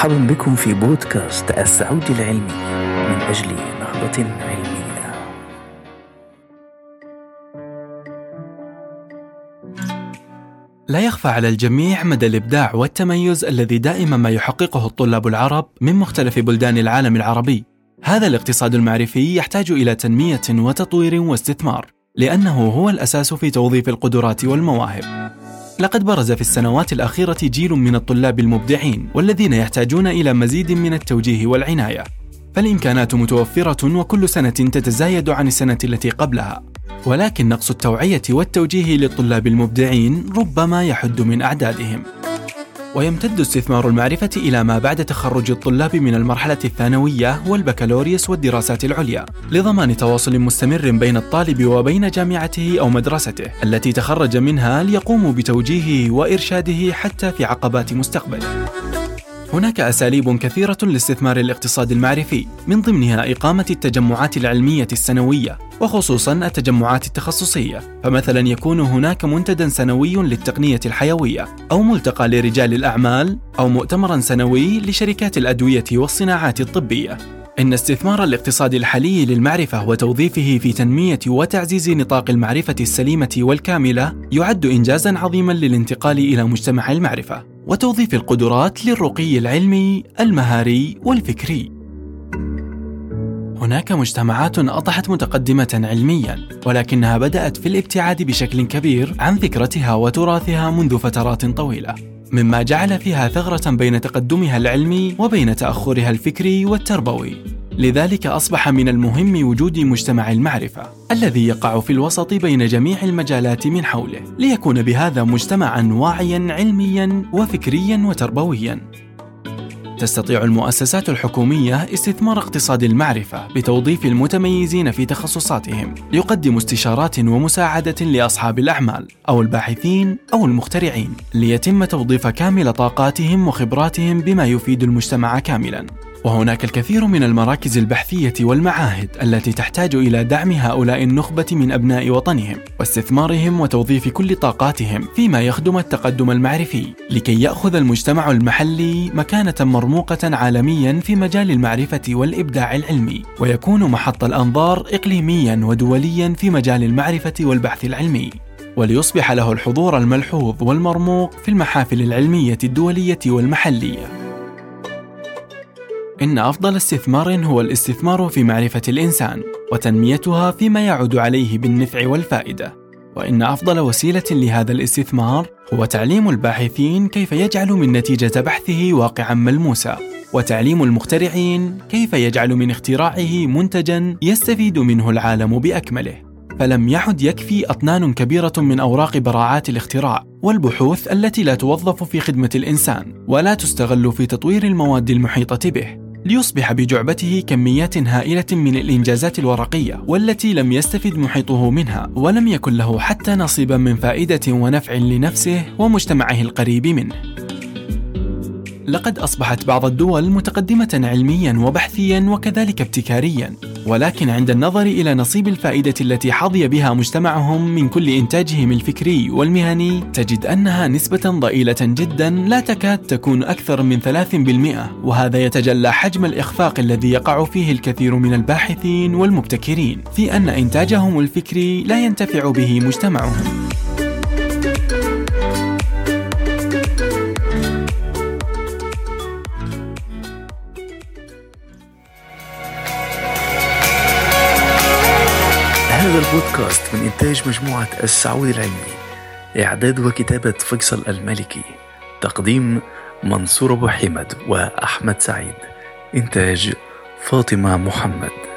مرحبا بكم في بودكاست السعودي العلمي من أجل نهضة علمية. لا يخفى على الجميع مدى الإبداع والتميز الذي دائما ما يحققه الطلاب العرب من مختلف بلدان العالم العربي. هذا الاقتصاد المعرفي يحتاج إلى تنمية وتطوير واستثمار لأنه هو الأساس في توظيف القدرات والمواهب. لقد برز في السنوات الأخيرة جيل من الطلاب المبدعين والذين يحتاجون إلى مزيد من التوجيه والعناية. فالإمكانات متوفرة وكل سنة تتزايد عن السنة التي قبلها. ولكن نقص التوعية والتوجيه للطلاب المبدعين ربما يحد من أعدادهم. ويمتد استثمار المعرفة إلى ما بعد تخرج الطلاب من المرحلة الثانوية والبكالوريوس والدراسات العليا لضمان تواصل مستمر بين الطالب وبين جامعته أو مدرسته التي تخرج منها ليقوموا بتوجيهه وإرشاده حتى في عقبات مستقبله. هناك أساليب كثيرة لاستثمار الاقتصاد المعرفي من ضمنها إقامة التجمعات العلمية السنوية وخصوصا التجمعات التخصصية. فمثلا يكون هناك منتدى سنوي للتقنية الحيوية أو ملتقى لرجال الأعمال أو مؤتمرا سنوي لشركات الأدوية والصناعات الطبية. إن استثمار الاقتصاد الحالي للمعرفة وتوظيفه في تنمية وتعزيز نطاق المعرفة السليمة والكاملة يعد إنجازا عظيما للانتقال إلى مجتمع المعرفة. وتوظيف القدرات للرقي العلمي، المهاري والفكري. هناك مجتمعات أضحت متقدمة علميا، ولكنها بدأت في الابتعاد بشكل كبير عن ذكرتها وتراثها منذ فترات طويلة. مما جعل فيها ثغرة بين تقدمها العلمي وبين تأخرها الفكري والتربوي. لذلك أصبح من المهم وجود مجتمع المعرفة الذي يقع في الوسط بين جميع المجالات من حوله، ليكون بهذا مجتمعا واعيا علميا وفكريا وتربويا. تستطيع المؤسسات الحكومية استثمار اقتصاد المعرفة بتوظيف المتميزين في تخصصاتهم ليقدموا استشارات ومساعدة لأصحاب الأعمال أو الباحثين أو المخترعين ليتم توظيف كامل طاقاتهم وخبراتهم بما يفيد المجتمع كاملا وهناك الكثير من المراكز البحثية والمعاهد التي تحتاج إلى دعم هؤلاء النخبة من أبناء وطنهم واستثمارهم وتوظيف كل طاقاتهم فيما يخدم التقدم المعرفي لكي يأخذ المجتمع المحلي مكانة مرموقة عالميا في مجال المعرفة والإبداع العلمي ويكون محط الأنظار إقليميا ودوليا في مجال المعرفة والبحث العلمي. وليصبح له الحضور الملحوظ والمرموق في المحافل العلمية الدولية والمحلية. إن أفضل استثمار هو الاستثمار في معرفة الإنسان وتنميتها فيما يعود عليه بالنفع والفائدة. وإن أفضل وسيلة لهذا الاستثمار هو تعليم الباحثين كيف يجعل من نتيجة بحثه واقعا ملموسا. وتعليم المخترعين كيف يجعل من اختراعه منتجا يستفيد منه العالم بأكمله. فلم يعد يكفي أطنان كبيرة من أوراق براعات الاختراع والبحوث التي لا توظف في خدمة الإنسان ولا تستغل في تطوير المواد المحيطة به. ليصبح بجعبته كميات هائلة من الإنجازات الورقية والتي لم يستفد محيطه منها ولم يكن له حتى نصيبا من فائدة ونفع لنفسه ومجتمعه القريب منه. لقد أصبحت بعض الدول متقدمة علميا وبحثيا وكذلك ابتكاريا. ولكن عند النظر إلى نصيب الفائدة التي حظي بها مجتمعهم من كل إنتاجهم الفكري والمهني تجد أنها نسبة ضئيلة جدا لا تكاد تكون أكثر من 3% وهذا يتجلى حجم الإخفاق الذي يقع فيه الكثير من الباحثين والمبتكرين في أن إنتاجهم الفكري لا ينتفع به مجتمعهم. البودكاست من إنتاج مجموعة السعودي العلمي إعداد وكتابة فيصل الملكي تقديم منصور أبو حمد وأحمد سعيد إنتاج فاطمة محمد.